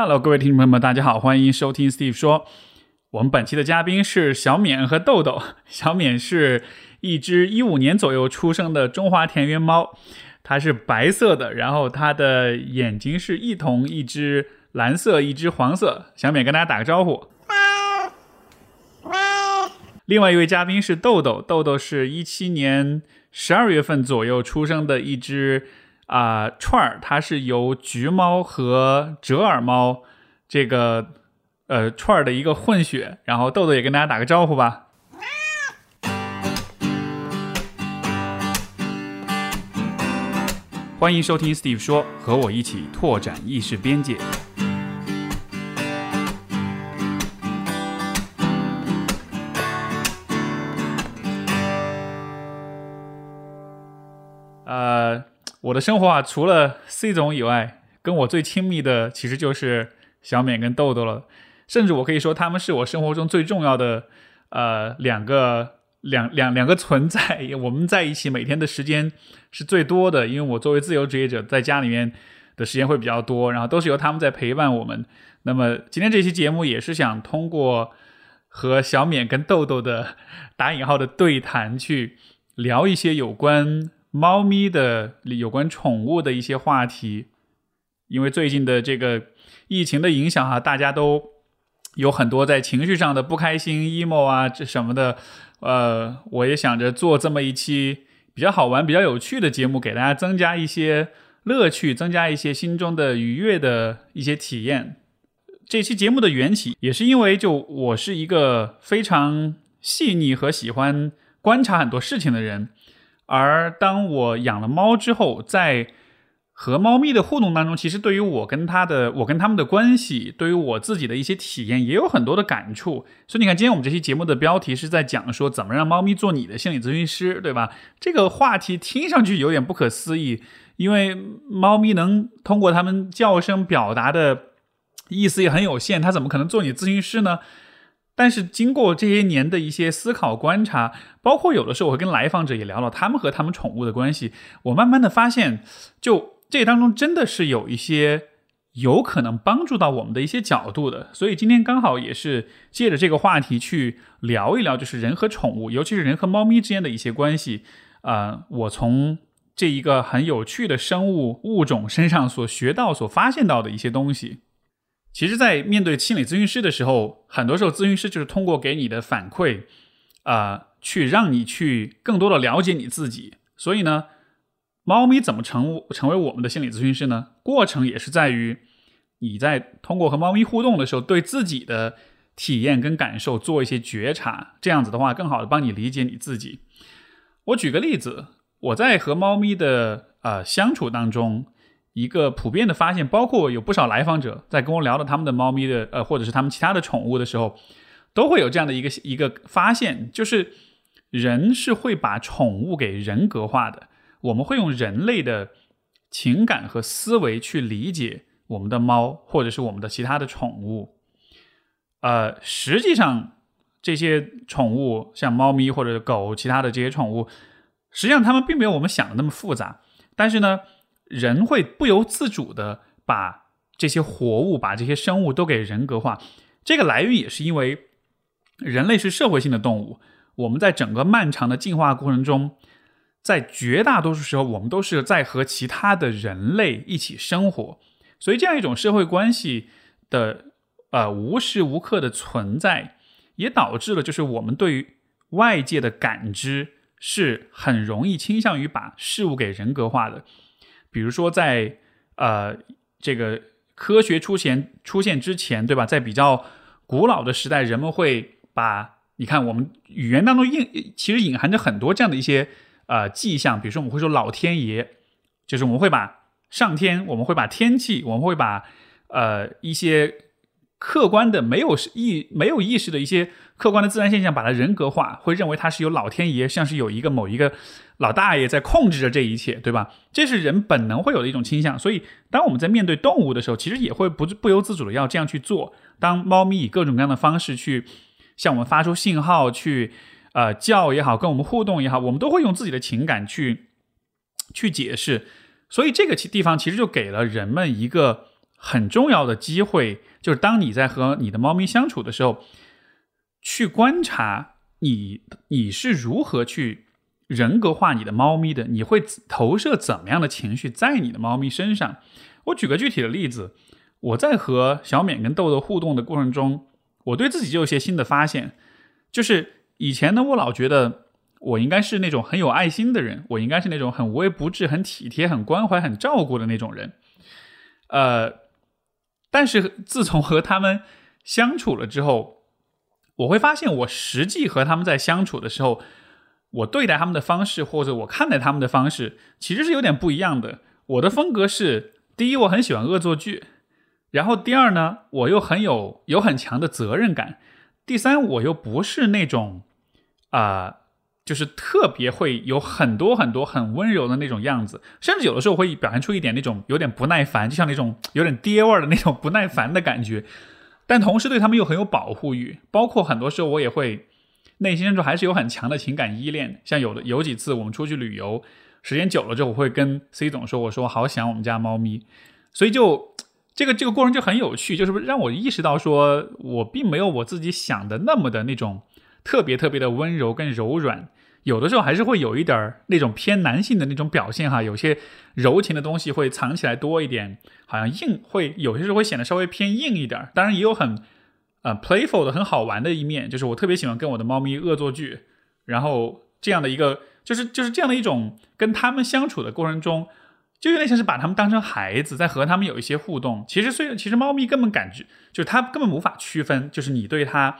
Hello，各位听众朋友们，大家好，欢迎收听 Steve 说。我们本期的嘉宾是小冕和豆豆。小冕是一只一五年左右出生的中华田园猫，它是白色的，然后它的眼睛是一瞳，一只蓝色，一只黄色。小冕跟大家打个招呼。另外一位嘉宾是豆豆，豆豆是一七年十二月份左右出生的一只啊串儿，它是由橘猫和折耳猫这个呃串儿的一个混血。然后豆豆也跟大家打个招呼吧。欢迎收听 Steve 说，和我一起拓展意识边界。我的生活啊，除了 C 总以外，跟我最亲密的其实就是小冕跟豆豆了。甚至我可以说，他们是我生活中最重要的呃两个两两两个存在。我们在一起每天的时间是最多的，因为我作为自由职业者，在家里面的时间会比较多，然后都是由他们在陪伴我们。那么今天这期节目也是想通过和小冕跟豆豆的打引号的对谈，去聊一些有关。猫咪的有关宠物的一些话题，因为最近的这个疫情的影响哈，大家都有很多在情绪上的不开心、emo 啊这什么的。呃，我也想着做这么一期比较好玩、比较有趣的节目，给大家增加一些乐趣，增加一些心中的愉悦的一些体验。这期节目的缘起也是因为，就我是一个非常细腻和喜欢观察很多事情的人。而当我养了猫之后，在和猫咪的互动当中，其实对于我跟它的、我跟它们的关系，对于我自己的一些体验，也有很多的感触。所以你看，今天我们这期节目的标题是在讲说怎么让猫咪做你的心理咨询师，对吧？这个话题听上去有点不可思议，因为猫咪能通过它们叫声表达的意思也很有限，它怎么可能做你咨询师呢？但是经过这些年的一些思考观察，包括有的时候我跟来访者也聊聊他们和他们宠物的关系，我慢慢的发现，就这当中真的是有一些有可能帮助到我们的一些角度的。所以今天刚好也是借着这个话题去聊一聊，就是人和宠物，尤其是人和猫咪之间的一些关系。啊，我从这一个很有趣的生物物种身上所学到、所发现到的一些东西。其实，在面对心理咨询师的时候，很多时候咨询师就是通过给你的反馈，啊，去让你去更多的了解你自己。所以呢，猫咪怎么成成为我们的心理咨询师呢？过程也是在于你在通过和猫咪互动的时候，对自己的体验跟感受做一些觉察。这样子的话，更好的帮你理解你自己。我举个例子，我在和猫咪的呃相处当中。一个普遍的发现，包括有不少来访者在跟我聊到他们的猫咪的，呃，或者是他们其他的宠物的时候，都会有这样的一个一个发现，就是人是会把宠物给人格化的。我们会用人类的情感和思维去理解我们的猫，或者是我们的其他的宠物。呃，实际上这些宠物，像猫咪或者狗，其他的这些宠物，实际上它们并没有我们想的那么复杂，但是呢。人会不由自主的把这些活物、把这些生物都给人格化，这个来源也是因为人类是社会性的动物。我们在整个漫长的进化过程中，在绝大多数时候，我们都是在和其他的人类一起生活，所以这样一种社会关系的呃无时无刻的存在，也导致了就是我们对于外界的感知是很容易倾向于把事物给人格化的。比如说，在呃这个科学出现出现之前，对吧？在比较古老的时代，人们会把你看我们语言当中隐其实隐含着很多这样的一些呃迹象。比如说，我们会说老天爷，就是我们会把上天，我们会把天气，我们会把呃一些客观的没有意没有意识的一些客观的自然现象，把它人格化，会认为它是有老天爷，像是有一个某一个。老大爷在控制着这一切，对吧？这是人本能会有的一种倾向。所以，当我们在面对动物的时候，其实也会不不由自主的要这样去做。当猫咪以各种各样的方式去向我们发出信号，去呃叫也好，跟我们互动也好，我们都会用自己的情感去去解释。所以，这个地方其实就给了人们一个很重要的机会，就是当你在和你的猫咪相处的时候，去观察你你是如何去人格化你的猫咪的，你会投射怎么样的情绪在你的猫咪身上。我举个具体的例子，我在和小冕跟豆豆互动的过程中，我对自己就有些新的发现，就是以前呢，我老觉得我应该是那种很有爱心的人，我应该是那种很无微不至、很体贴、很关怀、很照顾的那种人，呃。但是自从和他们相处了之后，我会发现，我实际和他们在相处的时候，我对待他们的方式，或者我看待他们的方式，其实是有点不一样的。我的风格是：第一，我很喜欢恶作剧；然后第二呢，我又很有有很强的责任感；第三，我又不是那种啊。就是特别会有很多很多很温柔的那种样子，甚至有的时候会表现出一点那种有点不耐烦，就像那种有点爹味儿的那种不耐烦的感觉。但同时对他们又很有保护欲，包括很多时候我也会内心深处还是有很强的情感依恋。像有的有几次我们出去旅游，时间久了之后，我会跟 C 总说：“我说好想我们家猫咪。”所以就这个这个过程就很有趣，就是让我意识到说我并没有我自己想的那么的那种特别特别的温柔跟柔软。有的时候还是会有一点儿那种偏男性的那种表现哈，有些柔情的东西会藏起来多一点，好像硬会有些时候会显得稍微偏硬一点。当然也有很呃 playful 的很好玩的一面，就是我特别喜欢跟我的猫咪恶作剧，然后这样的一个就是就是这样的一种跟他们相处的过程中，就有点像是把他们当成孩子，在和他们有一些互动。其实虽然其实猫咪根本感觉就是它根本无法区分，就是你对它。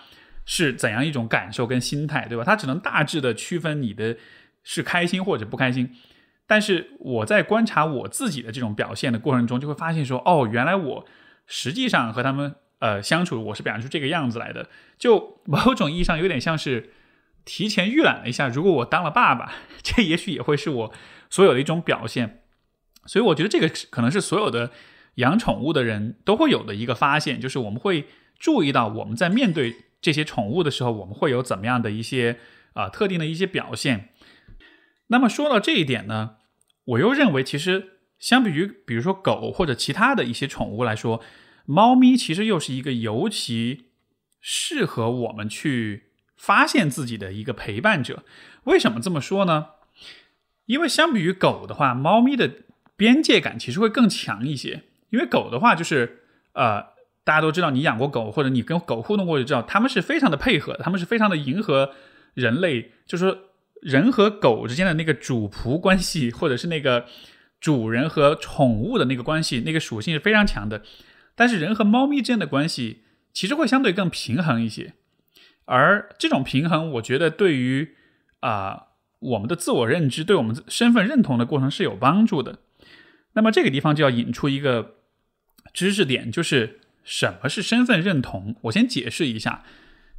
是怎样一种感受跟心态，对吧？它只能大致的区分你的是开心或者不开心。但是我在观察我自己的这种表现的过程中，就会发现说，哦，原来我实际上和他们呃相处，我是表现出这个样子来的。就某种意义上有点像是提前预览了一下，如果我当了爸爸，这也许也会是我所有的一种表现。所以我觉得这个可能是所有的养宠物的人都会有的一个发现，就是我们会注意到我们在面对。这些宠物的时候，我们会有怎么样的一些啊特定的一些表现？那么说到这一点呢，我又认为，其实相比于比如说狗或者其他的一些宠物来说，猫咪其实又是一个尤其适合我们去发现自己的一个陪伴者。为什么这么说呢？因为相比于狗的话，猫咪的边界感其实会更强一些。因为狗的话就是呃。大家都知道，你养过狗，或者你跟狗互动过，就知道它们是非常的配合，它们是非常的迎合人类，就是说人和狗之间的那个主仆关系，或者是那个主人和宠物的那个关系，那个属性是非常强的。但是人和猫咪之间的关系其实会相对更平衡一些，而这种平衡，我觉得对于啊我们的自我认知，对我们身份认同的过程是有帮助的。那么这个地方就要引出一个知识点，就是。什么是身份认同？我先解释一下。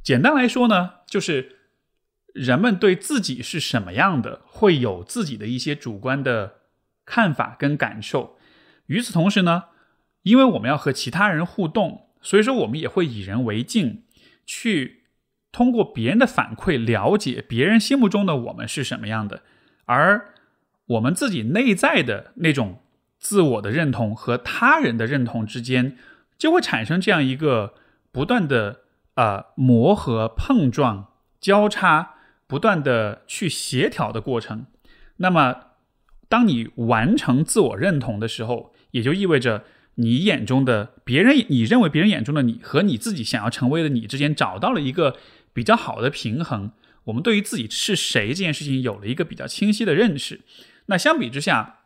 简单来说呢，就是人们对自己是什么样的，会有自己的一些主观的看法跟感受。与此同时呢，因为我们要和其他人互动，所以说我们也会以人为镜，去通过别人的反馈了解别人心目中的我们是什么样的。而我们自己内在的那种自我的认同和他人的认同之间。就会产生这样一个不断的啊磨合、碰撞、交叉，不断的去协调的过程。那么，当你完成自我认同的时候，也就意味着你眼中的别人，你认为别人眼中的你和你自己想要成为的你之间找到了一个比较好的平衡。我们对于自己是谁这件事情有了一个比较清晰的认识。那相比之下，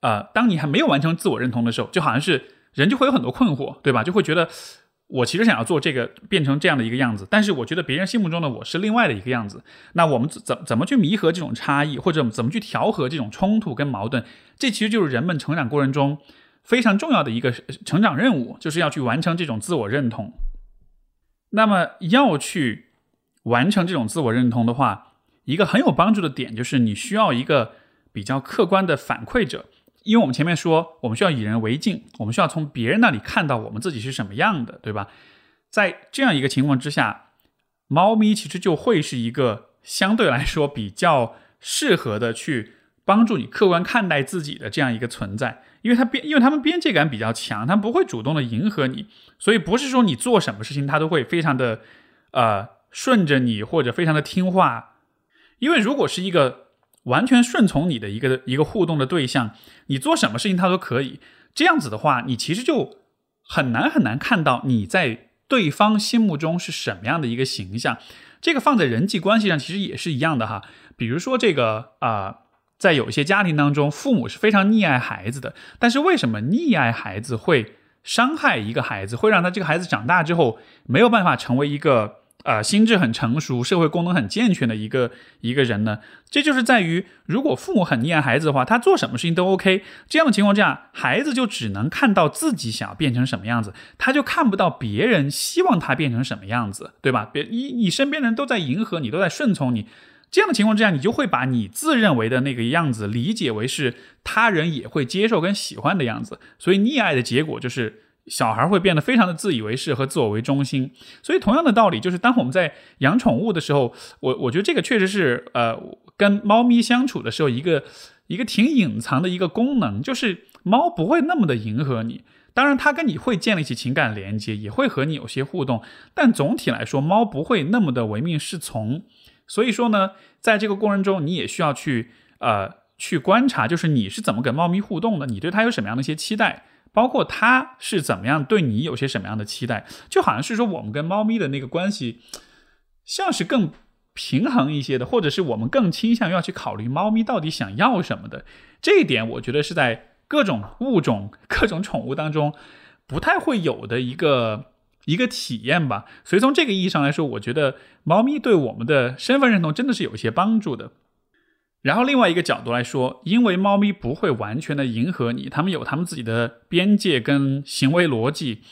呃，当你还没有完成自我认同的时候，就好像是。人就会有很多困惑，对吧？就会觉得我其实想要做这个，变成这样的一个样子，但是我觉得别人心目中的我是另外的一个样子。那我们怎怎么去弥合这种差异，或者怎么去调和这种冲突跟矛盾？这其实就是人们成长过程中非常重要的一个成长任务，就是要去完成这种自我认同。那么要去完成这种自我认同的话，一个很有帮助的点就是你需要一个比较客观的反馈者。因为我们前面说，我们需要以人为镜，我们需要从别人那里看到我们自己是什么样的，对吧？在这样一个情况之下，猫咪其实就会是一个相对来说比较适合的去帮助你客观看待自己的这样一个存在，因为它边，因为他们边界感比较强，他不会主动的迎合你，所以不是说你做什么事情它都会非常的，呃，顺着你或者非常的听话，因为如果是一个完全顺从你的一个一个互动的对象，你做什么事情他都可以，这样子的话，你其实就很难很难看到你在对方心目中是什么样的一个形象，这个放在人际关系上其实也是一样的哈，比如说这个啊。在有一些家庭当中，父母是非常溺爱孩子的，但是为什么溺爱孩子会伤害一个孩子，会让他这个孩子长大之后没有办法成为一个呃心智很成熟、社会功能很健全的一个一个人呢？这就是在于，如果父母很溺爱孩子的话，他做什么事情都 OK，这样的情况下，孩子就只能看到自己想要变成什么样子，他就看不到别人希望他变成什么样子，对吧？别你你身边人都在迎合你，都在顺从你。这样的情况之下，你就会把你自认为的那个样子理解为是他人也会接受跟喜欢的样子，所以溺爱的结果就是小孩会变得非常的自以为是和自我为中心。所以同样的道理，就是当我们在养宠物的时候，我我觉得这个确实是呃跟猫咪相处的时候一个一个挺隐藏的一个功能，就是猫不会那么的迎合你，当然它跟你会建立起情感连接，也会和你有些互动，但总体来说，猫不会那么的唯命是从。所以说呢，在这个过程中，你也需要去呃去观察，就是你是怎么跟猫咪互动的，你对它有什么样的一些期待，包括它是怎么样对你有些什么样的期待，就好像是说我们跟猫咪的那个关系，像是更平衡一些的，或者是我们更倾向于要去考虑猫咪到底想要什么的。这一点，我觉得是在各种物种、各种宠物当中不太会有的一个。一个体验吧，所以从这个意义上来说，我觉得猫咪对我们的身份认同真的是有一些帮助的。然后另外一个角度来说，因为猫咪不会完全的迎合你，它们有它们自己的边界跟行为逻辑，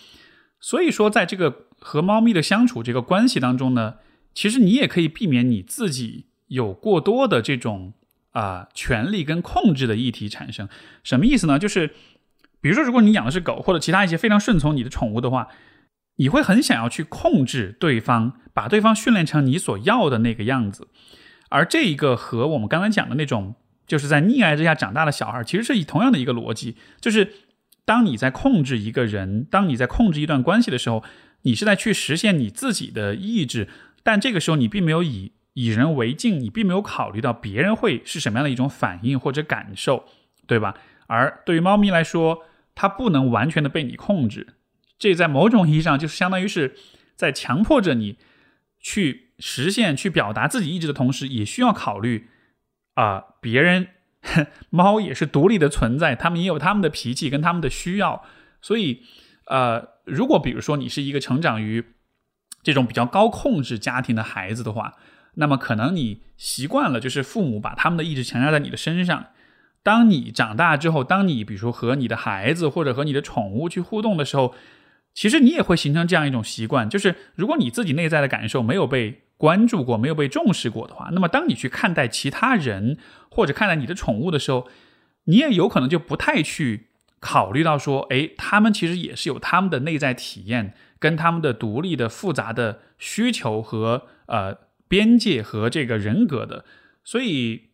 所以说在这个和猫咪的相处这个关系当中呢，其实你也可以避免你自己有过多的这种啊权力跟控制的议题产生。什么意思呢？就是比如说，如果你养的是狗或者其他一些非常顺从你的宠物的话。你会很想要去控制对方，把对方训练成你所要的那个样子，而这一个和我们刚才讲的那种，就是在溺爱之下长大的小孩，其实是以同样的一个逻辑，就是当你在控制一个人，当你在控制一段关系的时候，你是在去实现你自己的意志，但这个时候你并没有以以人为镜，你并没有考虑到别人会是什么样的一种反应或者感受，对吧？而对于猫咪来说，它不能完全的被你控制。这在某种意义上就是相当于是在强迫着你去实现、去表达自己意志的同时，也需要考虑啊，别人猫也是独立的存在，他们也有他们的脾气跟他们的需要。所以，呃，如果比如说你是一个成长于这种比较高控制家庭的孩子的话，那么可能你习惯了就是父母把他们的意志强加在你的身上。当你长大之后，当你比如说和你的孩子或者和你的宠物去互动的时候，其实你也会形成这样一种习惯，就是如果你自己内在的感受没有被关注过、没有被重视过的话，那么当你去看待其他人或者看待你的宠物的时候，你也有可能就不太去考虑到说，哎，他们其实也是有他们的内在体验，跟他们的独立的复杂的需求和呃边界和这个人格的。所以，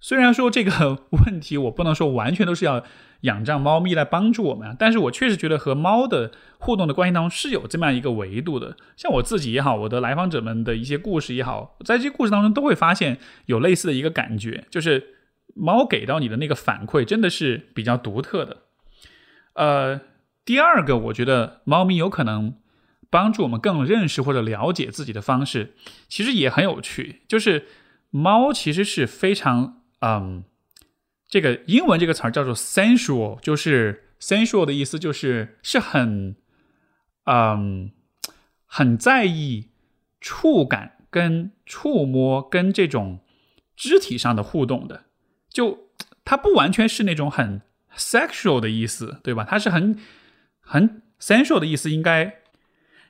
虽然说这个问题我不能说完全都是要。仰仗猫咪来帮助我们，但是我确实觉得和猫的互动的关系当中是有这么样一个维度的。像我自己也好，我的来访者们的一些故事也好，在这些故事当中都会发现有类似的一个感觉，就是猫给到你的那个反馈真的是比较独特的。呃，第二个，我觉得猫咪有可能帮助我们更认识或者了解自己的方式，其实也很有趣，就是猫其实是非常嗯。这个英文这个词儿叫做 sensual，就是 sensual 的意思就是是很，嗯，很在意触感跟触摸跟这种肢体上的互动的，就它不完全是那种很 sexual 的意思，对吧？它是很很 sensual 的意思，应该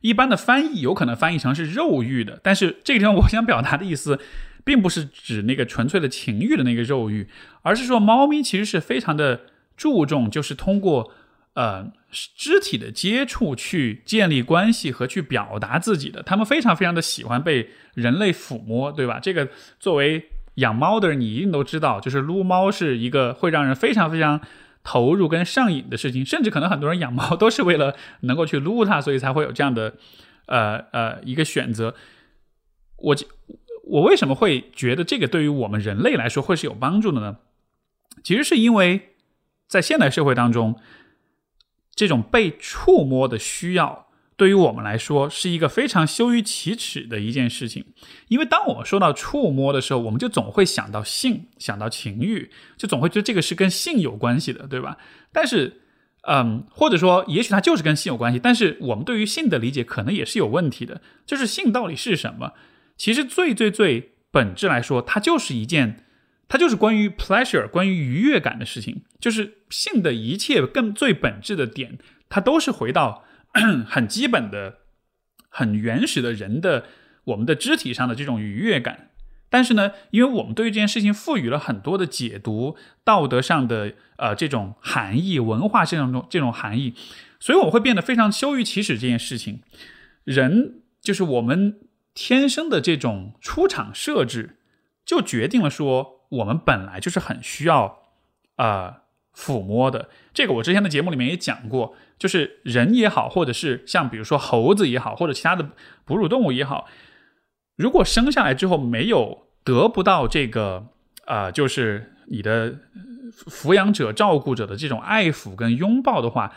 一般的翻译有可能翻译成是肉欲的，但是这个地方我想表达的意思。并不是指那个纯粹的情欲的那个肉欲，而是说猫咪其实是非常的注重，就是通过呃肢体的接触去建立关系和去表达自己的。它们非常非常的喜欢被人类抚摸，对吧？这个作为养猫的人，你一定都知道，就是撸猫是一个会让人非常非常投入跟上瘾的事情，甚至可能很多人养猫都是为了能够去撸它，所以才会有这样的呃呃一个选择。我我为什么会觉得这个对于我们人类来说会是有帮助的呢？其实是因为在现代社会当中，这种被触摸的需要。对于我们来说，是一个非常羞于启齿的一件事情，因为当我们说到触摸的时候，我们就总会想到性，想到情欲，就总会觉得这个是跟性有关系的，对吧？但是，嗯，或者说，也许它就是跟性有关系，但是我们对于性的理解可能也是有问题的。就是性到底是什么？其实最最最本质来说，它就是一件，它就是关于 pleasure，关于愉悦感的事情。就是性的一切更最本质的点，它都是回到。很基本的、很原始的人的我们的肢体上的这种愉悦感，但是呢，因为我们对于这件事情赋予了很多的解读、道德上的呃这种含义、文化这种这种含义，所以我会变得非常羞于启齿这件事情。人就是我们天生的这种出场设置，就决定了说我们本来就是很需要啊。抚摸的这个，我之前的节目里面也讲过，就是人也好，或者是像比如说猴子也好，或者其他的哺乳动物也好，如果生下来之后没有得不到这个啊，就是你的抚养者、照顾者的这种爱抚跟拥抱的话，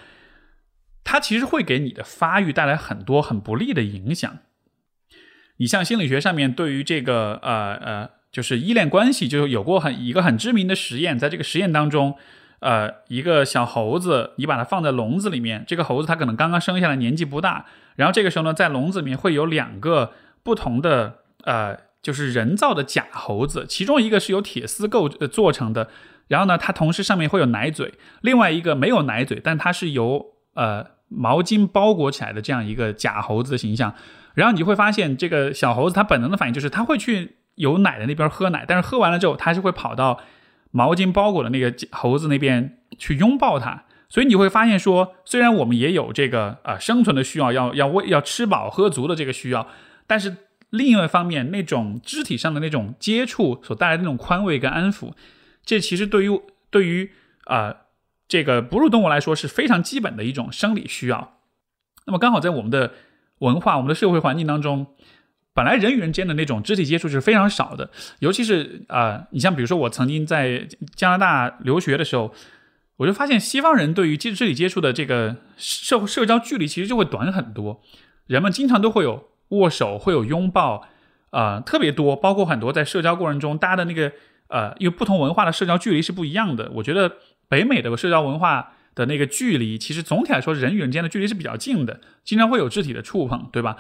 它其实会给你的发育带来很多很不利的影响。你像心理学上面对于这个呃呃，就是依恋关系，就有过很一个很知名的实验，在这个实验当中。呃，一个小猴子，你把它放在笼子里面，这个猴子它可能刚刚生下来，年纪不大。然后这个时候呢，在笼子里面会有两个不同的呃，就是人造的假猴子，其中一个是由铁丝构做成的，然后呢，它同时上面会有奶嘴；另外一个没有奶嘴，但它是由呃毛巾包裹起来的这样一个假猴子的形象。然后你会发现，这个小猴子它本能的反应就是它会去有奶的那边喝奶，但是喝完了之后，它是会跑到。毛巾包裹的那个猴子那边去拥抱它，所以你会发现说，虽然我们也有这个呃生存的需要，要要喂要吃饱喝足的这个需要，但是另外一方面，那种肢体上的那种接触所带来的那种宽慰跟安抚，这其实对于对于啊这个哺乳动物来说是非常基本的一种生理需要。那么刚好在我们的文化、我们的社会环境当中。本来人与人间的那种肢体接触是非常少的，尤其是啊，你像比如说我曾经在加拿大留学的时候，我就发现西方人对于肢体接触的这个社社交距离其实就会短很多，人们经常都会有握手，会有拥抱，啊，特别多，包括很多在社交过程中，大家的那个呃，因为不同文化的社交距离是不一样的。我觉得北美的社交文化的那个距离，其实总体来说人与人之间的距离是比较近的，经常会有肢体的触碰，对吧？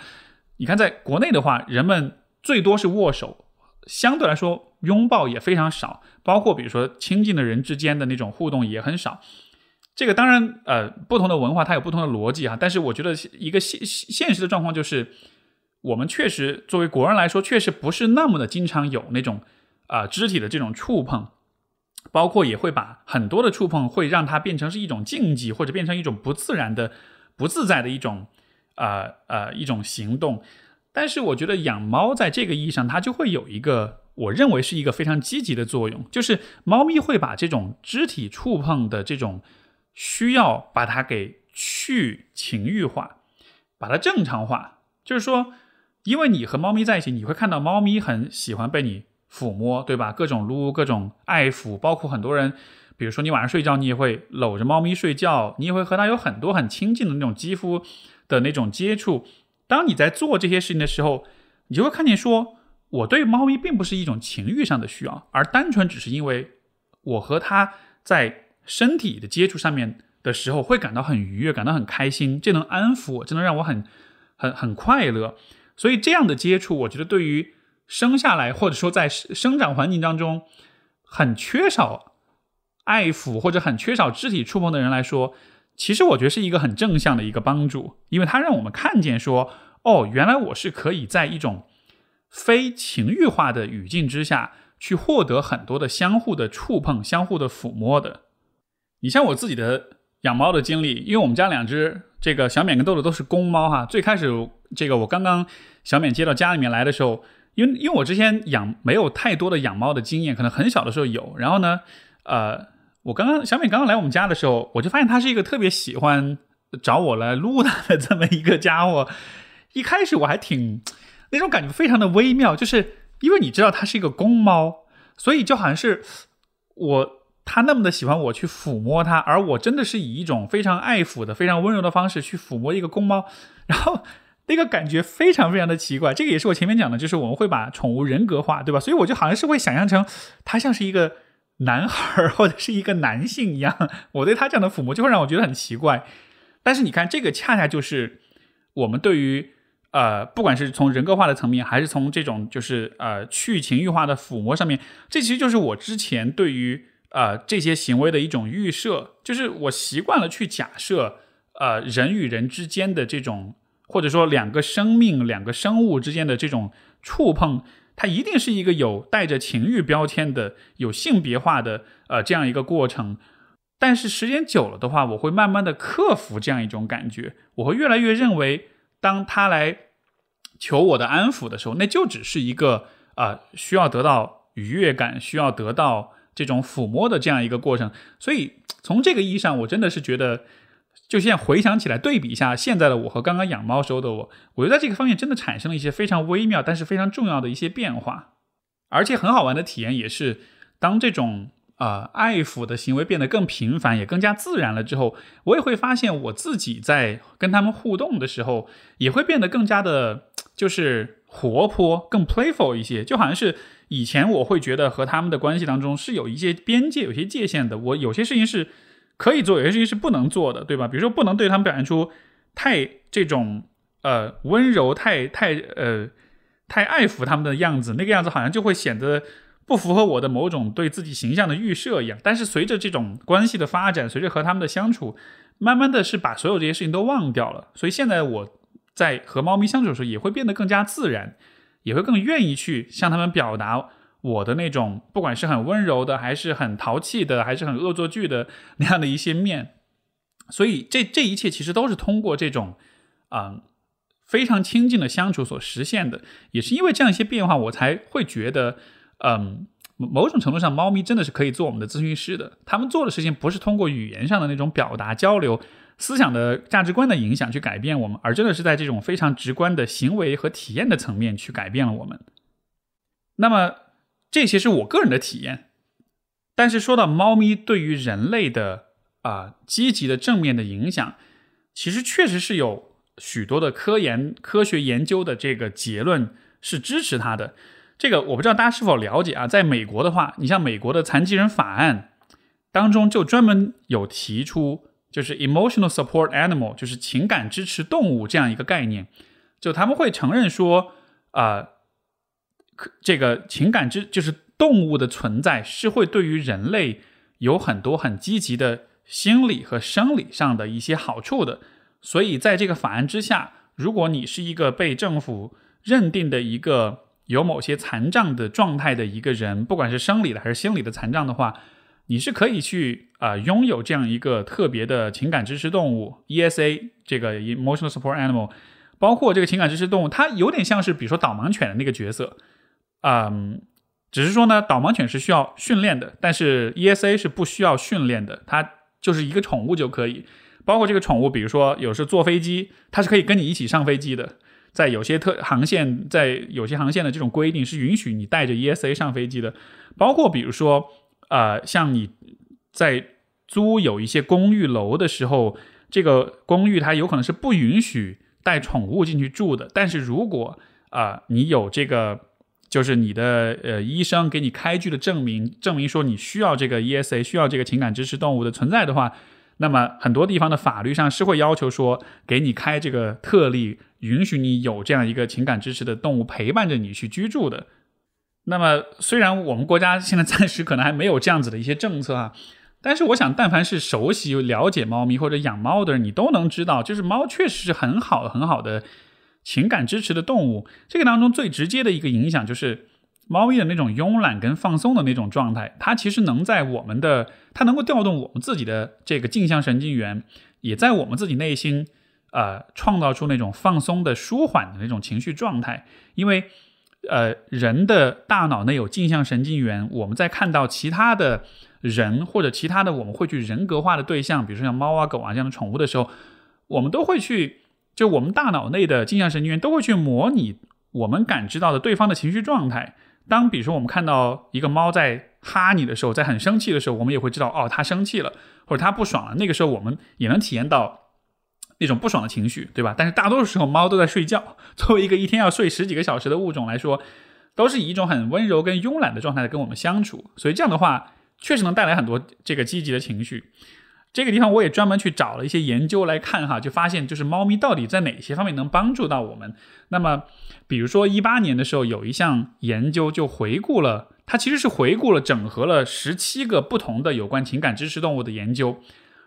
你看，在国内的话，人们最多是握手，相对来说拥抱也非常少，包括比如说亲近的人之间的那种互动也很少。这个当然，呃，不同的文化它有不同的逻辑哈，但是我觉得一个现现实的状况就是，我们确实作为国人来说，确实不是那么的经常有那种啊肢体的这种触碰，包括也会把很多的触碰会让它变成是一种禁忌，或者变成一种不自然的、不自在的一种。呃呃，一种行动，但是我觉得养猫在这个意义上，它就会有一个我认为是一个非常积极的作用，就是猫咪会把这种肢体触碰的这种需要，把它给去情欲化，把它正常化。就是说，因为你和猫咪在一起，你会看到猫咪很喜欢被你抚摸，对吧？各种撸，各种爱抚，包括很多人，比如说你晚上睡觉，你也会搂着猫咪睡觉，你也会和它有很多很亲近的那种肌肤。的那种接触，当你在做这些事情的时候，你就会看见说，我对猫咪并不是一种情欲上的需要，而单纯只是因为我和它在身体的接触上面的时候会感到很愉悦，感到很开心，这能安抚我，这能让我很很很快乐。所以这样的接触，我觉得对于生下来或者说在生长环境当中很缺少爱抚或者很缺少肢体触碰的人来说。其实我觉得是一个很正向的一个帮助，因为它让我们看见说，哦，原来我是可以在一种非情欲化的语境之下去获得很多的相互的触碰、相互的抚摸的。你像我自己的养猫的经历，因为我们家两只这个小冕跟豆豆都是公猫哈。最开始这个我刚刚小冕接到家里面来的时候，因为因为我之前养没有太多的养猫的经验，可能很小的时候有。然后呢，呃，我刚刚小美刚刚来我们家的时候，我就发现它是一个特别喜欢找我来撸它的这么一个家伙。一开始我还挺那种感觉非常的微妙，就是因为你知道它是一个公猫，所以就好像是我它那么的喜欢我去抚摸它，而我真的是以一种非常爱抚的、非常温柔的方式去抚摸一个公猫，然后。那个感觉非常非常的奇怪，这个也是我前面讲的，就是我们会把宠物人格化，对吧？所以我就好像是会想象成它像是一个男孩或者是一个男性一样，我对他这样的抚摸就会让我觉得很奇怪。但是你看，这个恰恰就是我们对于呃，不管是从人格化的层面，还是从这种就是呃去情欲化的抚摸上面，这其实就是我之前对于呃这些行为的一种预设，就是我习惯了去假设呃人与人之间的这种。或者说，两个生命、两个生物之间的这种触碰，它一定是一个有带着情欲标签的、有性别化的呃这样一个过程。但是时间久了的话，我会慢慢的克服这样一种感觉，我会越来越认为，当他来求我的安抚的时候，那就只是一个啊需要得到愉悦感、需要得到这种抚摸的这样一个过程。所以从这个意义上，我真的是觉得。就现在回想起来，对比一下现在的我和刚刚养猫时候的我，我觉得在这个方面真的产生了一些非常微妙，但是非常重要的一些变化，而且很好玩的体验也是，当这种呃爱抚的行为变得更频繁，也更加自然了之后，我也会发现我自己在跟他们互动的时候，也会变得更加的，就是活泼、更 playful 一些，就好像是以前我会觉得和他们的关系当中是有一些边界、有些界限的，我有些事情是。可以做，有些事情是不能做的，对吧？比如说，不能对他们表现出太这种呃温柔、太太呃太爱抚他们的样子，那个样子好像就会显得不符合我的某种对自己形象的预设一样。但是随着这种关系的发展，随着和他们的相处，慢慢的是把所有这些事情都忘掉了。所以现在我在和猫咪相处的时候，也会变得更加自然，也会更愿意去向他们表达。我的那种，不管是很温柔的，还是很淘气的，还是很恶作剧的那样的一些面，所以这这一切其实都是通过这种，嗯，非常亲近的相处所实现的。也是因为这样一些变化，我才会觉得，嗯，某种程度上，猫咪真的是可以做我们的咨询师的。他们做的事情不是通过语言上的那种表达交流、思想的价值观的影响去改变我们，而真的是在这种非常直观的行为和体验的层面去改变了我们。那么。这些是我个人的体验，但是说到猫咪对于人类的啊积极的正面的影响，其实确实是有许多的科研科学研究的这个结论是支持它的。这个我不知道大家是否了解啊？在美国的话，你像美国的残疾人法案当中就专门有提出，就是 emotional support animal，就是情感支持动物这样一个概念，就他们会承认说啊。这个情感之就是动物的存在是会对于人类有很多很积极的心理和生理上的一些好处的，所以在这个法案之下，如果你是一个被政府认定的一个有某些残障的状态的一个人，不管是生理的还是心理的残障的话，你是可以去啊拥有这样一个特别的情感支持动物 ESA 这个 Emotional Support Animal，包括这个情感支持动物，它有点像是比如说导盲犬的那个角色。嗯，只是说呢，导盲犬是需要训练的，但是 ESA 是不需要训练的，它就是一个宠物就可以。包括这个宠物，比如说有时坐飞机，它是可以跟你一起上飞机的。在有些特航线，在有些航线的这种规定是允许你带着 ESA 上飞机的。包括比如说，呃，像你在租有一些公寓楼的时候，这个公寓它有可能是不允许带宠物进去住的。但是如果啊，你有这个。就是你的呃医生给你开具的证明，证明说你需要这个 ESA，需要这个情感支持动物的存在的话，那么很多地方的法律上是会要求说给你开这个特例，允许你有这样一个情感支持的动物陪伴着你去居住的。那么虽然我们国家现在暂时可能还没有这样子的一些政策啊，但是我想，但凡是熟悉了解猫咪或者养猫的人，你都能知道，就是猫确实是很好很好的。情感支持的动物，这个当中最直接的一个影响就是猫咪的那种慵懒跟放松的那种状态。它其实能在我们的，它能够调动我们自己的这个镜像神经元，也在我们自己内心，呃，创造出那种放松的、舒缓的那种情绪状态。因为，呃人的大脑内有镜像神经元，我们在看到其他的人或者其他的我们会去人格化的对象，比如说像猫啊狗啊这样的宠物的时候，我们都会去，就我们大脑内的镜像神经元都会去模拟我们感知到的对方的情绪状态。当比如说我们看到一个猫在哈你的时候，在很生气的时候，我们也会知道哦，它生气了，或者它不爽了。那个时候我们也能体验到。那种不爽的情绪，对吧？但是大多数时候猫都在睡觉。作为一个一天要睡十几个小时的物种来说，都是以一种很温柔跟慵懒的状态跟我们相处。所以这样的话，确实能带来很多这个积极的情绪。这个地方我也专门去找了一些研究来看哈，就发现就是猫咪到底在哪些方面能帮助到我们。那么，比如说一八年的时候有一项研究就回顾了，它其实是回顾了整合了十七个不同的有关情感支持动物的研究，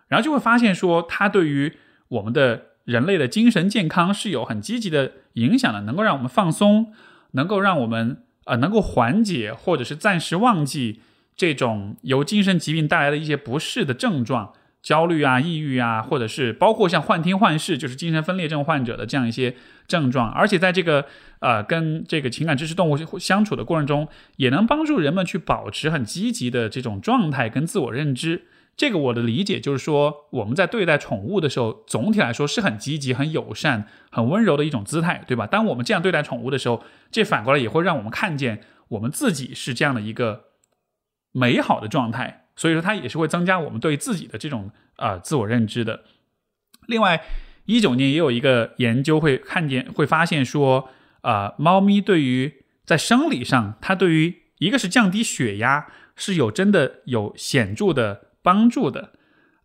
然后就会发现说它对于我们的人类的精神健康是有很积极的影响的，能够让我们放松，能够让我们呃能够缓解或者是暂时忘记这种由精神疾病带来的一些不适的症状，焦虑啊、抑郁啊，或者是包括像幻听幻视，就是精神分裂症患者的这样一些症状。而且在这个呃跟这个情感支持动物相处的过程中，也能帮助人们去保持很积极的这种状态跟自我认知。这个我的理解就是说，我们在对待宠物的时候，总体来说是很积极、很友善、很温柔的一种姿态，对吧？当我们这样对待宠物的时候，这反过来也会让我们看见我们自己是这样的一个美好的状态。所以说，它也是会增加我们对自己的这种啊自我认知的。另外，一九年也有一个研究会看见，会发现说，啊，猫咪对于在生理上，它对于一个是降低血压是有真的有显著的。帮助的，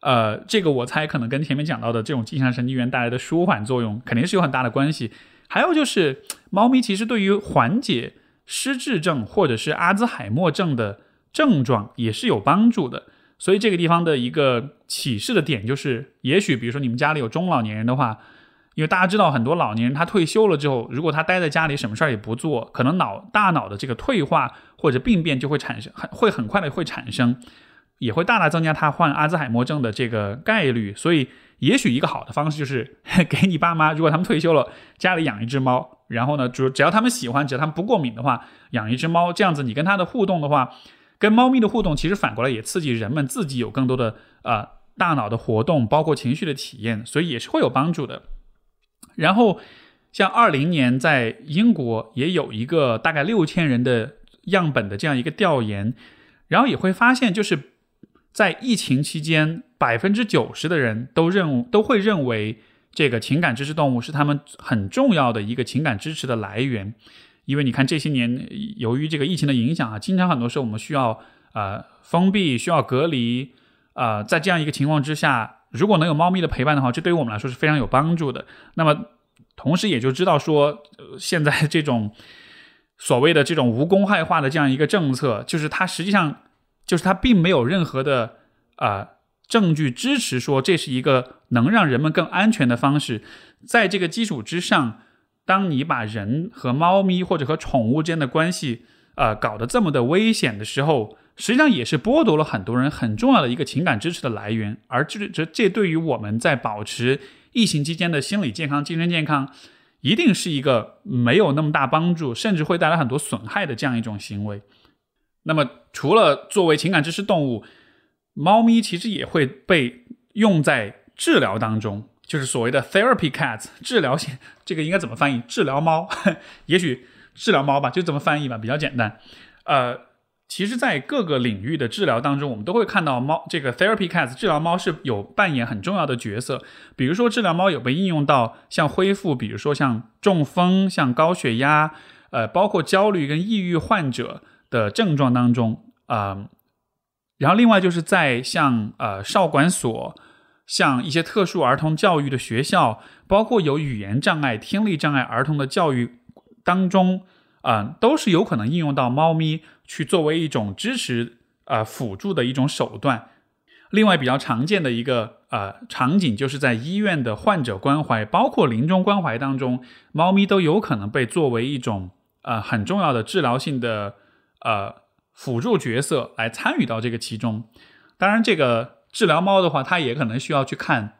呃，这个我猜可能跟前面讲到的这种镜像神经元带来的舒缓作用肯定是有很大的关系。还有就是，猫咪其实对于缓解失智症或者是阿兹海默症的症状也是有帮助的。所以这个地方的一个启示的点就是，也许比如说你们家里有中老年人的话，因为大家知道很多老年人他退休了之后，如果他待在家里什么事儿也不做，可能脑大脑的这个退化或者病变就会产生，很会很快的会产生。也会大大增加他患阿兹海默症的这个概率，所以也许一个好的方式就是 给你爸妈，如果他们退休了，家里养一只猫，然后呢，只只要他们喜欢，只要他们不过敏的话，养一只猫，这样子你跟它的互动的话，跟猫咪的互动，其实反过来也刺激人们自己有更多的呃大脑的活动，包括情绪的体验，所以也是会有帮助的。然后像二零年在英国也有一个大概六千人的样本的这样一个调研，然后也会发现就是。在疫情期间，百分之九十的人都认都会认为这个情感支持动物是他们很重要的一个情感支持的来源。因为你看这些年，由于这个疫情的影响啊，经常很多时候我们需要呃封闭，需要隔离，呃，在这样一个情况之下，如果能有猫咪的陪伴的话，这对于我们来说是非常有帮助的。那么同时也就知道说，现在这种所谓的这种无公害化的这样一个政策，就是它实际上。就是它并没有任何的啊证据支持说这是一个能让人们更安全的方式。在这个基础之上，当你把人和猫咪或者和宠物之间的关系呃搞得这么的危险的时候，实际上也是剥夺了很多人很重要的一个情感支持的来源。而这这这对于我们在保持疫情期间的心理健康、精神健康，一定是一个没有那么大帮助，甚至会带来很多损害的这样一种行为。那么，除了作为情感支持动物，猫咪其实也会被用在治疗当中，就是所谓的 therapy cats 治疗型。这个应该怎么翻译？治疗猫？也许治疗猫吧，就这么翻译吧，比较简单。呃，其实，在各个领域的治疗当中，我们都会看到猫这个 therapy cats 治疗猫是有扮演很重要的角色。比如说，治疗猫有被应用到像恢复，比如说像中风、像高血压，呃，包括焦虑跟抑郁患者。的症状当中啊，然后另外就是在像呃少管所、像一些特殊儿童教育的学校，包括有语言障碍、听力障碍儿童的教育当中啊，都是有可能应用到猫咪去作为一种支持呃辅助的一种手段。另外比较常见的一个呃场景，就是在医院的患者关怀，包括临终关怀当中，猫咪都有可能被作为一种呃很重要的治疗性的。呃，辅助角色来参与到这个其中。当然，这个治疗猫的话，它也可能需要去看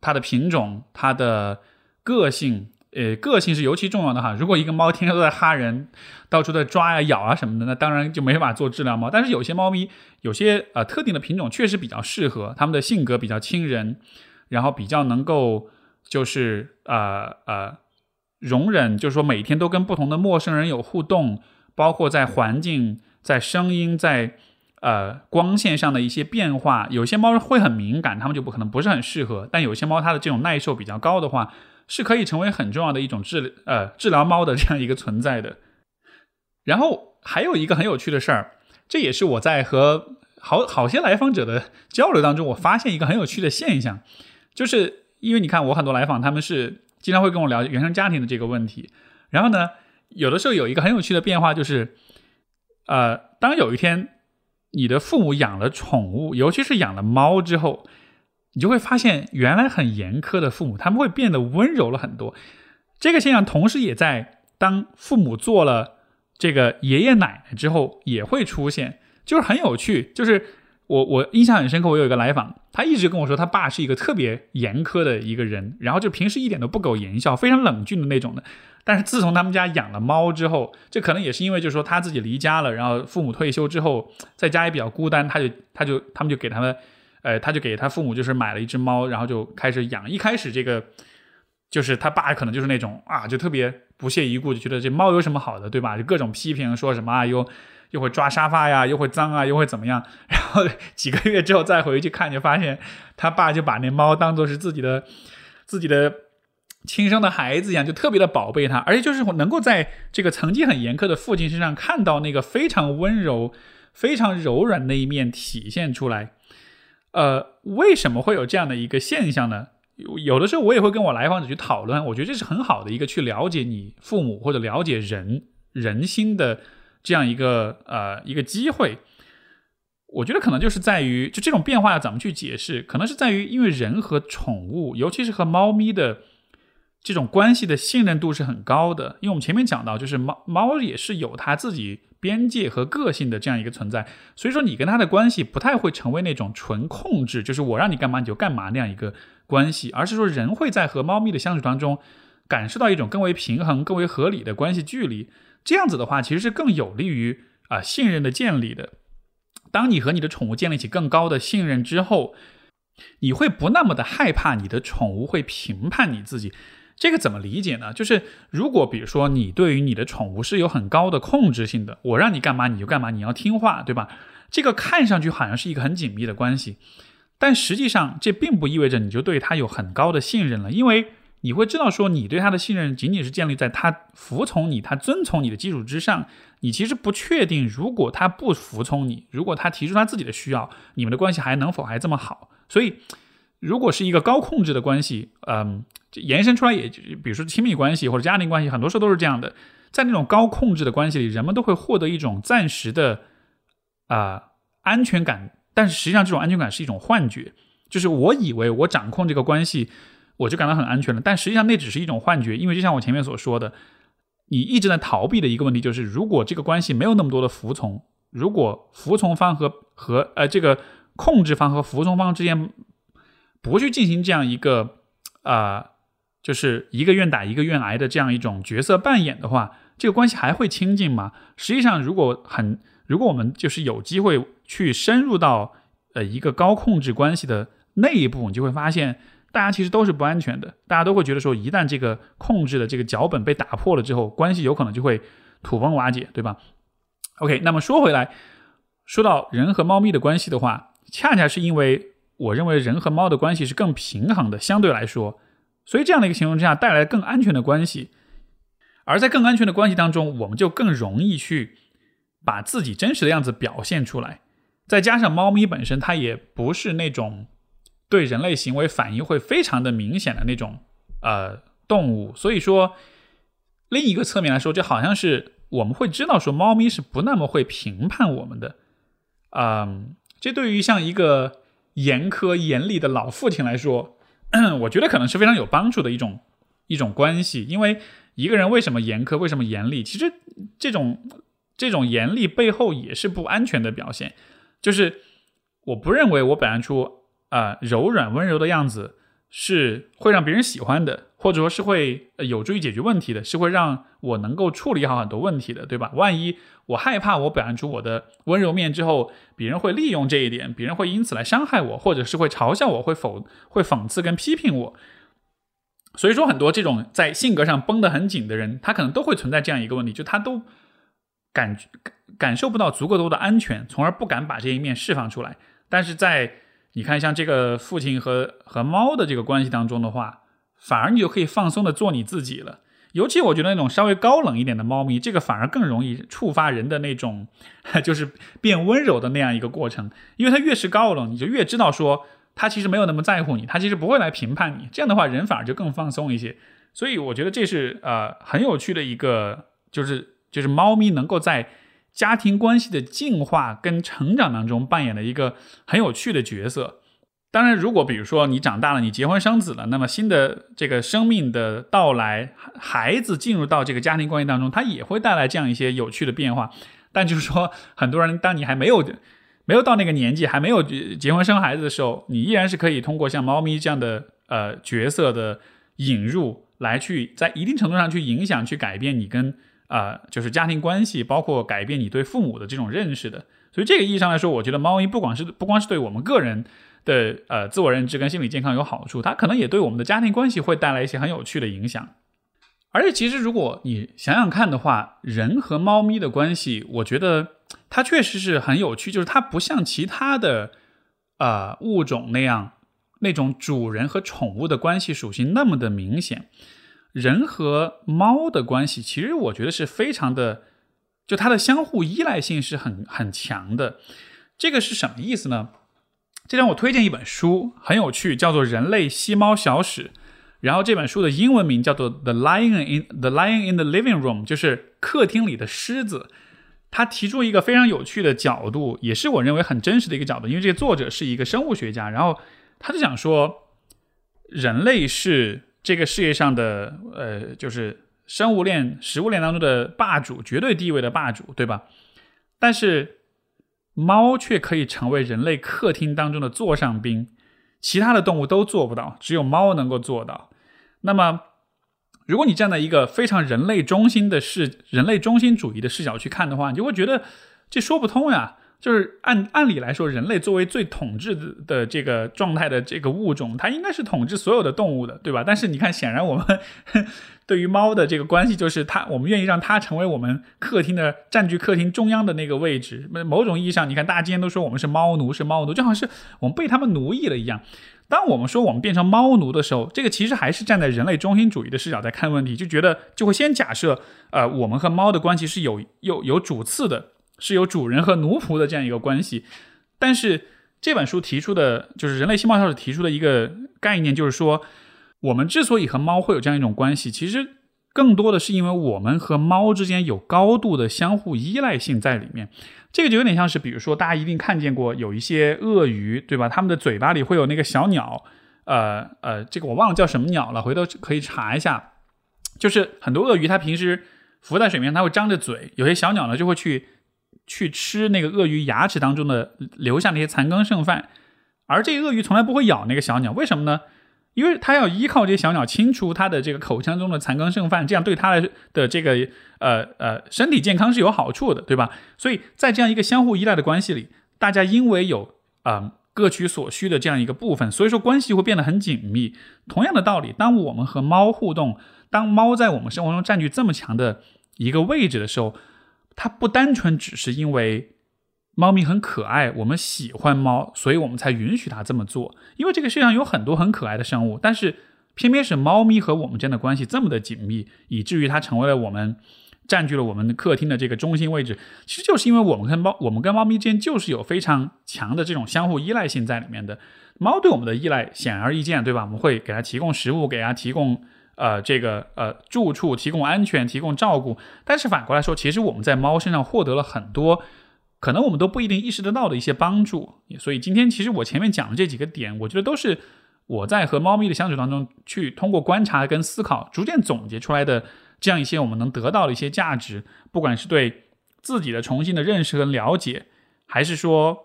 它的品种、它的个性、呃，个性是尤其重要的哈。如果一个猫天天都在哈人，到处在抓呀、咬啊什么的，那当然就没法做治疗猫。但是有些猫咪，有些呃特定的品种确实比较适合，它们的性格比较亲人，然后比较能够就是呃呃容忍，就是说每天都跟不同的陌生人有互动，包括在环境、在声音、在呃光线上的一些变化。有些猫会很敏感，它们就不可能不是很适合。但有些猫它的这种耐受比较高的话。是可以成为很重要的一种治呃治疗猫的这样一个存在的。然后还有一个很有趣的事儿，这也是我在和好好些来访者的交流当中，我发现一个很有趣的现象，就是因为你看我很多来访，他们是经常会跟我聊原生家庭的这个问题。然后呢，有的时候有一个很有趣的变化，就是呃，当有一天你的父母养了宠物，尤其是养了猫之后。你就会发现，原来很严苛的父母，他们会变得温柔了很多。这个现象同时也在当父母做了这个爷爷奶奶之后也会出现，就是很有趣。就是我我印象很深刻，我有一个来访，他一直跟我说，他爸是一个特别严苛的一个人，然后就平时一点都不苟言笑，非常冷峻的那种的。但是自从他们家养了猫之后，这可能也是因为就是说他自己离家了，然后父母退休之后在家也比较孤单，他就他就他们就给他们。呃，他就给他父母就是买了一只猫，然后就开始养。一开始这个就是他爸可能就是那种啊，就特别不屑一顾，就觉得这猫有什么好的，对吧？就各种批评，说什么啊，又又会抓沙发呀，又会脏啊，又会怎么样？然后几个月之后再回去看，就发现他爸就把那猫当做是自己的自己的亲生的孩子一样，就特别的宝贝他，而且就是能够在这个曾经很严苛的父亲身上看到那个非常温柔、非常柔软那一面体现出来。呃，为什么会有这样的一个现象呢？有的时候我也会跟我来访者去讨论，我觉得这是很好的一个去了解你父母或者了解人人心的这样一个呃一个机会。我觉得可能就是在于，就这种变化要怎么去解释？可能是在于，因为人和宠物，尤其是和猫咪的这种关系的信任度是很高的。因为我们前面讲到，就是猫猫也是有它自己。边界和个性的这样一个存在，所以说你跟它的关系不太会成为那种纯控制，就是我让你干嘛你就干嘛那样一个关系，而是说人会在和猫咪的相处当中感受到一种更为平衡、更为合理的关系距离。这样子的话，其实是更有利于啊信任的建立的。当你和你的宠物建立起更高的信任之后，你会不那么的害怕你的宠物会评判你自己。这个怎么理解呢？就是如果比如说你对于你的宠物是有很高的控制性的，我让你干嘛你就干嘛，你要听话，对吧？这个看上去好像是一个很紧密的关系，但实际上这并不意味着你就对它有很高的信任了，因为你会知道说你对它的信任仅仅是建立在它服从你、它遵从你的基础之上。你其实不确定，如果它不服从你，如果它提出它自己的需要，你们的关系还能否还这么好？所以。如果是一个高控制的关系，嗯，延伸出来也，比如说亲密关系或者家庭关系，很多时候都是这样的。在那种高控制的关系里，人们都会获得一种暂时的啊安全感，但是实际上这种安全感是一种幻觉，就是我以为我掌控这个关系，我就感到很安全了，但实际上那只是一种幻觉，因为就像我前面所说的，你一直在逃避的一个问题就是，如果这个关系没有那么多的服从，如果服从方和和呃这个控制方和服从方之间。不去进行这样一个啊，就是一个愿打一个愿挨的这样一种角色扮演的话，这个关系还会亲近吗？实际上，如果很，如果我们就是有机会去深入到呃一个高控制关系的内部，你就会发现，大家其实都是不安全的。大家都会觉得说，一旦这个控制的这个脚本被打破了之后，关系有可能就会土崩瓦解，对吧？OK，那么说回来，说到人和猫咪的关系的话，恰恰是因为。我认为人和猫的关系是更平衡的，相对来说，所以这样的一个情况之下，带来更安全的关系，而在更安全的关系当中，我们就更容易去把自己真实的样子表现出来。再加上猫咪本身，它也不是那种对人类行为反应会非常的明显的那种呃动物，所以说另一个侧面来说，就好像是我们会知道说，猫咪是不那么会评判我们的。嗯，这对于像一个。严苛严厉的老父亲来说，我觉得可能是非常有帮助的一种一种关系。因为一个人为什么严苛，为什么严厉，其实这种这种严厉背后也是不安全的表现。就是我不认为我表现出啊柔软温柔的样子是会让别人喜欢的，或者说是会有助于解决问题的，是会让我能够处理好很多问题的，对吧？万一我害怕我表现出我的温柔面之后，别人会利用这一点，别人会因此来伤害我，或者是会嘲笑我，会否会讽刺跟批评我。所以说，很多这种在性格上绷得很紧的人，他可能都会存在这样一个问题，就他都感感受不到足够多的安全，从而不敢把这一面释放出来。但是在你看，像这个父亲和和猫的这个关系当中的话，反而你就可以放松的做你自己了。尤其我觉得那种稍微高冷一点的猫咪，这个反而更容易触发人的那种，就是变温柔的那样一个过程。因为它越是高冷，你就越知道说它其实没有那么在乎你，它其实不会来评判你。这样的话，人反而就更放松一些。所以我觉得这是呃很有趣的一个，就是就是猫咪能够在。家庭关系的进化跟成长当中扮演了一个很有趣的角色。当然，如果比如说你长大了，你结婚生子了，那么新的这个生命的到来，孩子进入到这个家庭关系当中，它也会带来这样一些有趣的变化。但就是说，很多人当你还没有没有到那个年纪，还没有结婚生孩子的时候，你依然是可以通过像猫咪这样的呃角色的引入，来去在一定程度上去影响、去改变你跟。啊，就是家庭关系，包括改变你对父母的这种认识的。所以这个意义上来说，我觉得猫咪不光是不光是对我们个人的呃自我认知跟心理健康有好处，它可能也对我们的家庭关系会带来一些很有趣的影响。而且，其实如果你想想看的话，人和猫咪的关系，我觉得它确实是很有趣，就是它不像其他的呃物种那样，那种主人和宠物的关系属性那么的明显。人和猫的关系，其实我觉得是非常的，就它的相互依赖性是很很强的。这个是什么意思呢？这让我推荐一本书，很有趣，叫做《人类吸猫小史》。然后这本书的英文名叫做《The Lion in the Lion in the Living Room》，就是客厅里的狮子。他提出一个非常有趣的角度，也是我认为很真实的一个角度，因为这个作者是一个生物学家，然后他就想说，人类是。这个世界上的呃，就是生物链、食物链当中的霸主，绝对地位的霸主，对吧？但是猫却可以成为人类客厅当中的座上宾，其他的动物都做不到，只有猫能够做到。那么，如果你站在一个非常人类中心的视、人类中心主义的视角去看的话，你就会觉得这说不通呀。就是按按理来说，人类作为最统治的这个状态的这个物种，它应该是统治所有的动物的，对吧？但是你看，显然我们对于猫的这个关系，就是它，我们愿意让它成为我们客厅的占据客厅中央的那个位置。某种意义上，你看，大家今天都说我们是猫奴，是猫奴，就好像是我们被他们奴役了一样。当我们说我们变成猫奴的时候，这个其实还是站在人类中心主义的视角在看问题，就觉得就会先假设，呃，我们和猫的关系是有有有主次的。是有主人和奴仆的这样一个关系，但是这本书提出的，就是人类新报教史提出的一个概念，就是说，我们之所以和猫会有这样一种关系，其实更多的是因为我们和猫之间有高度的相互依赖性在里面。这个就有点像是，比如说大家一定看见过有一些鳄鱼，对吧？它们的嘴巴里会有那个小鸟，呃呃，这个我忘了叫什么鸟了，回头可以查一下。就是很多鳄鱼它平时浮在水面，它会张着嘴，有些小鸟呢就会去。去吃那个鳄鱼牙齿当中的留下那些残羹剩饭，而这个鳄鱼从来不会咬那个小鸟，为什么呢？因为它要依靠这些小鸟清除它的这个口腔中的残羹剩饭，这样对它的的这个呃呃身体健康是有好处的，对吧？所以在这样一个相互依赖的关系里，大家因为有啊各取所需的这样一个部分，所以说关系会变得很紧密。同样的道理，当我们和猫互动，当猫在我们生活中占据这么强的一个位置的时候。它不单纯只是因为猫咪很可爱，我们喜欢猫，所以我们才允许它这么做。因为这个世界上有很多很可爱的生物，但是偏偏是猫咪和我们之间的关系这么的紧密，以至于它成为了我们占据了我们客厅的这个中心位置。其实就是因为我们跟猫，我们跟猫咪之间就是有非常强的这种相互依赖性在里面的。猫对我们的依赖显而易见，对吧？我们会给它提供食物，给它提供。呃，这个呃，住处提供安全，提供照顾，但是反过来说，其实我们在猫身上获得了很多，可能我们都不一定意识得到的一些帮助。所以今天其实我前面讲的这几个点，我觉得都是我在和猫咪的相处当中，去通过观察跟思考，逐渐总结出来的这样一些我们能得到的一些价值，不管是对自己的重新的认识和了解，还是说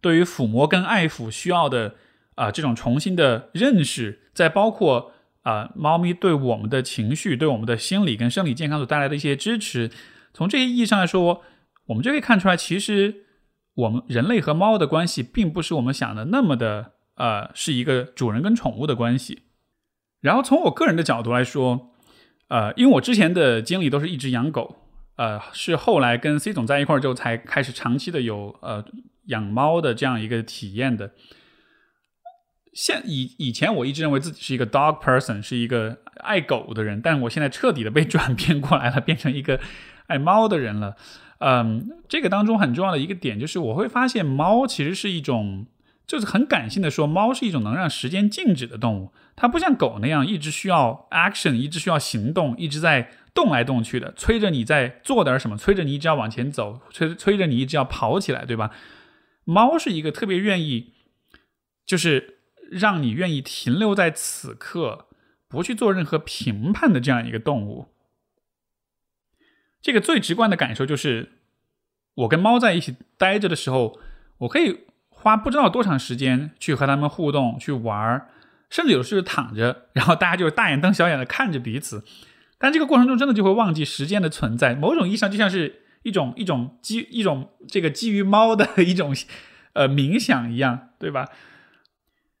对于抚摸跟爱抚需要的。啊这种重新的认识，再包括啊猫咪对我们的情绪、对我们的心理跟生理健康所带来的一些支持，从这些意义上来说，我们就可以看出来，其实我们人类和猫的关系并不是我们想的那么的呃是一个主人跟宠物的关系。然后从我个人的角度来说，呃，因为我之前的经历都是一直养狗。呃，是后来跟 C 总在一块儿之后，才开始长期的有呃养猫的这样一个体验的。现以以前我一直认为自己是一个 dog person，是一个爱狗的人，但我现在彻底的被 转变过来了，变成一个爱猫的人了。嗯，这个当中很重要的一个点就是，我会发现猫其实是一种。就是很感性的说，猫是一种能让时间静止的动物，它不像狗那样一直需要 action，一直需要行动，一直在动来动去的，催着你在做点什么，催着你一直要往前走，催催着你一直要跑起来，对吧？猫是一个特别愿意，就是让你愿意停留在此刻，不去做任何评判的这样一个动物。这个最直观的感受就是，我跟猫在一起待着的时候，我可以。花不知道多长时间去和它们互动、去玩儿，甚至有时候躺着，然后大家就大眼瞪小眼的看着彼此。但这个过程中真的就会忘记时间的存在，某种意义上就像是一种一种基一种这个基于猫的一种呃冥想一样，对吧？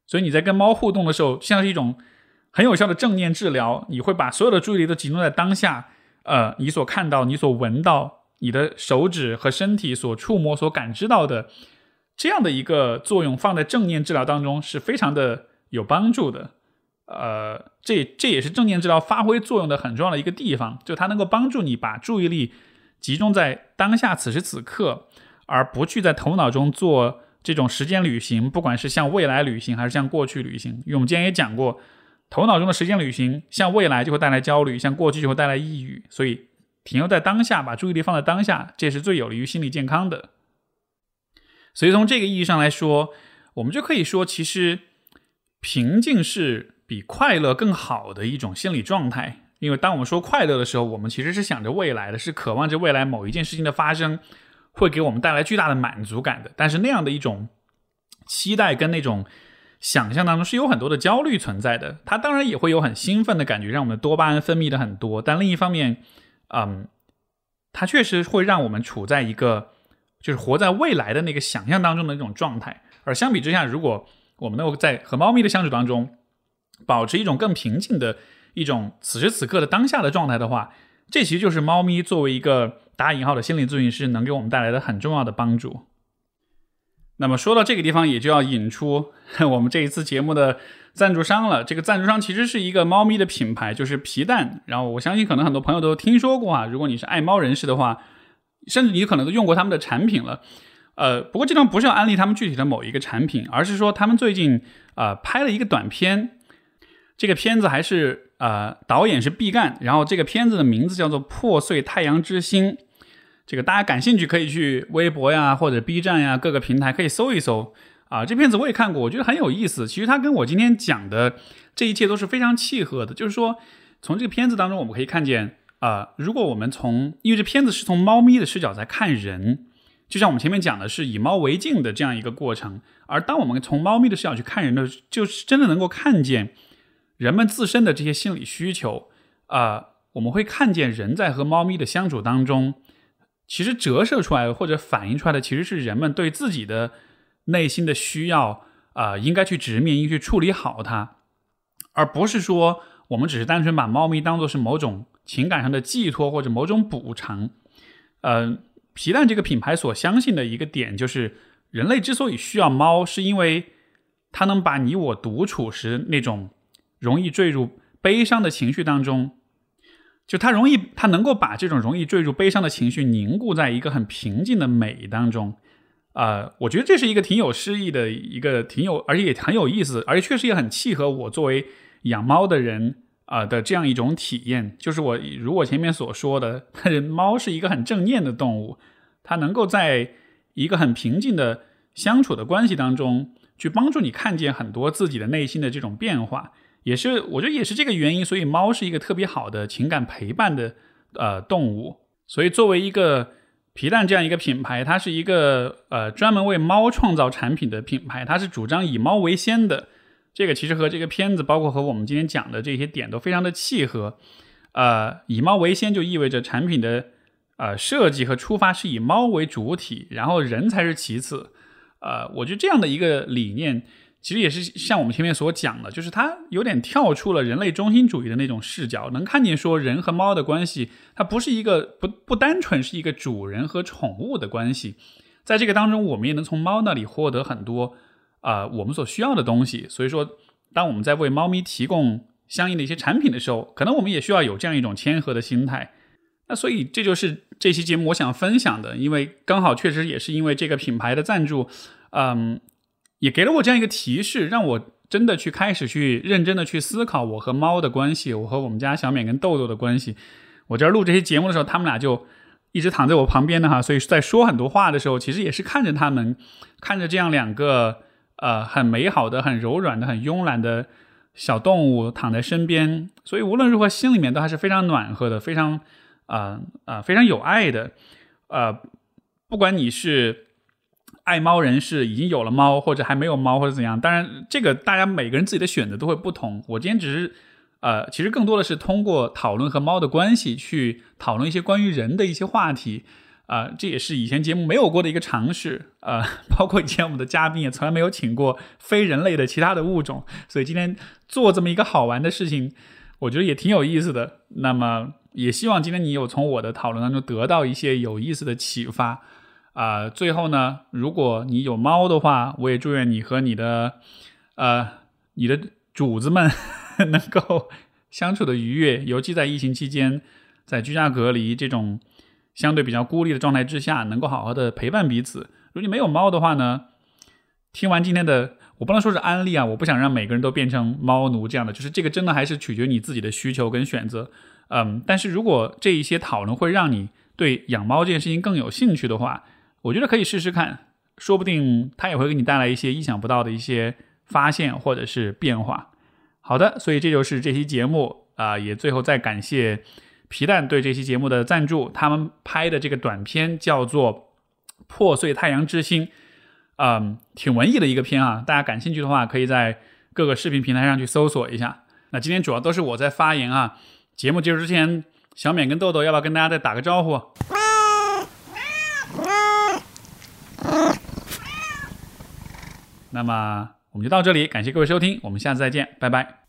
所以你在跟猫互动的时候，像是一种很有效的正念治疗。你会把所有的注意力都集中在当下，呃，你所看到、你所闻到、你的手指和身体所触摸、所感知到的。这样的一个作用放在正念治疗当中是非常的有帮助的，呃，这这也是正念治疗发挥作用的很重要的一个地方，就它能够帮助你把注意力集中在当下此时此刻，而不去在头脑中做这种时间旅行，不管是向未来旅行还是向过去旅行。因为我们之前也讲过，头脑中的时间旅行向未来就会带来焦虑，向过去就会带来抑郁，所以停留在当下，把注意力放在当下，这是最有利于心理健康的。所以从这个意义上来说，我们就可以说，其实平静是比快乐更好的一种心理状态。因为当我们说快乐的时候，我们其实是想着未来的，是渴望着未来某一件事情的发生会给我们带来巨大的满足感的。但是那样的一种期待跟那种想象当中是有很多的焦虑存在的。它当然也会有很兴奋的感觉，让我们的多巴胺分泌的很多。但另一方面，嗯，它确实会让我们处在一个。就是活在未来的那个想象当中的那种状态，而相比之下，如果我们能够在和猫咪的相处当中，保持一种更平静的一种此时此刻的当下的状态的话，这其实就是猫咪作为一个打引号的心理咨询师能给我们带来的很重要的帮助。那么说到这个地方，也就要引出 我们这一次节目的赞助商了。这个赞助商其实是一个猫咪的品牌，就是皮蛋。然后我相信可能很多朋友都听说过啊，如果你是爱猫人士的话。甚至你可能都用过他们的产品了，呃，不过这张不是要安利他们具体的某一个产品，而是说他们最近呃拍了一个短片，这个片子还是呃导演是毕赣，然后这个片子的名字叫做《破碎太阳之心》，这个大家感兴趣可以去微博呀或者 B 站呀各个平台可以搜一搜啊，这片子我也看过，我觉得很有意思。其实它跟我今天讲的这一切都是非常契合的，就是说从这个片子当中我们可以看见。啊，如果我们从，因为这片子是从猫咪的视角在看人，就像我们前面讲的是以猫为镜的这样一个过程，而当我们从猫咪的视角去看人的，就是真的能够看见人们自身的这些心理需求。啊，我们会看见人在和猫咪的相处当中，其实折射出来或者反映出来的，其实是人们对自己的内心的需要啊，应该去直面，应该去处理好它，而不是说我们只是单纯把猫咪当做是某种。情感上的寄托或者某种补偿，呃，皮蛋这个品牌所相信的一个点就是，人类之所以需要猫，是因为它能把你我独处时那种容易坠入悲伤的情绪当中，就它容易，它能够把这种容易坠入悲伤的情绪凝固在一个很平静的美当中。啊，我觉得这是一个挺有诗意的一个，挺有，而且也很有意思，而且确实也很契合我作为养猫的人。啊的这样一种体验，就是我如果前面所说的，猫是一个很正念的动物，它能够在一个很平静的相处的关系当中，去帮助你看见很多自己的内心的这种变化，也是我觉得也是这个原因，所以猫是一个特别好的情感陪伴的呃动物。所以作为一个皮蛋这样一个品牌，它是一个呃专门为猫创造产品的品牌，它是主张以猫为先的。这个其实和这个片子，包括和我们今天讲的这些点都非常的契合。呃，以猫为先就意味着产品的呃设计和出发是以猫为主体，然后人才是其次。呃，我觉得这样的一个理念。其实也是像我们前面所讲的，就是它有点跳出了人类中心主义的那种视角，能看见说人和猫的关系，它不是一个不不单纯是一个主人和宠物的关系，在这个当中，我们也能从猫那里获得很多啊我们所需要的东西。所以说，当我们在为猫咪提供相应的一些产品的时候，可能我们也需要有这样一种谦和的心态。那所以这就是这期节目我想分享的，因为刚好确实也是因为这个品牌的赞助，嗯。也给了我这样一个提示，让我真的去开始去认真的去思考我和猫的关系，我和我们家小冕跟豆豆的关系。我这儿录这些节目的时候，他们俩就一直躺在我旁边的哈，所以在说很多话的时候，其实也是看着他们，看着这样两个呃很美好的、很柔软的、很慵懒的小动物躺在身边，所以无论如何心里面都还是非常暖和的，非常啊啊非常有爱的，呃，不管你是。爱猫人士已经有了猫，或者还没有猫，或者怎样？当然，这个大家每个人自己的选择都会不同。我今天只是，呃，其实更多的是通过讨论和猫的关系，去讨论一些关于人的一些话题。啊，这也是以前节目没有过的一个尝试。呃，包括以前我们的嘉宾也从来没有请过非人类的其他的物种，所以今天做这么一个好玩的事情，我觉得也挺有意思的。那么，也希望今天你有从我的讨论当中得到一些有意思的启发。啊，最后呢，如果你有猫的话，我也祝愿你和你的，呃，你的主子们 能够相处的愉悦，尤其在疫情期间，在居家隔离这种相对比较孤立的状态之下，能够好好的陪伴彼此。如果你没有猫的话呢，听完今天的，我不能说是安利啊，我不想让每个人都变成猫奴这样的，就是这个真的还是取决你自己的需求跟选择。嗯，但是如果这一些讨论会让你对养猫这件事情更有兴趣的话，我觉得可以试试看，说不定它也会给你带来一些意想不到的一些发现或者是变化。好的，所以这就是这期节目啊，也最后再感谢皮蛋对这期节目的赞助。他们拍的这个短片叫做《破碎太阳之心》，嗯，挺文艺的一个片啊。大家感兴趣的话，可以在各个视频平台上去搜索一下。那今天主要都是我在发言啊。节目结束之前，小冕跟豆豆要不要跟大家再打个招呼？那么我们就到这里，感谢各位收听，我们下次再见，拜拜。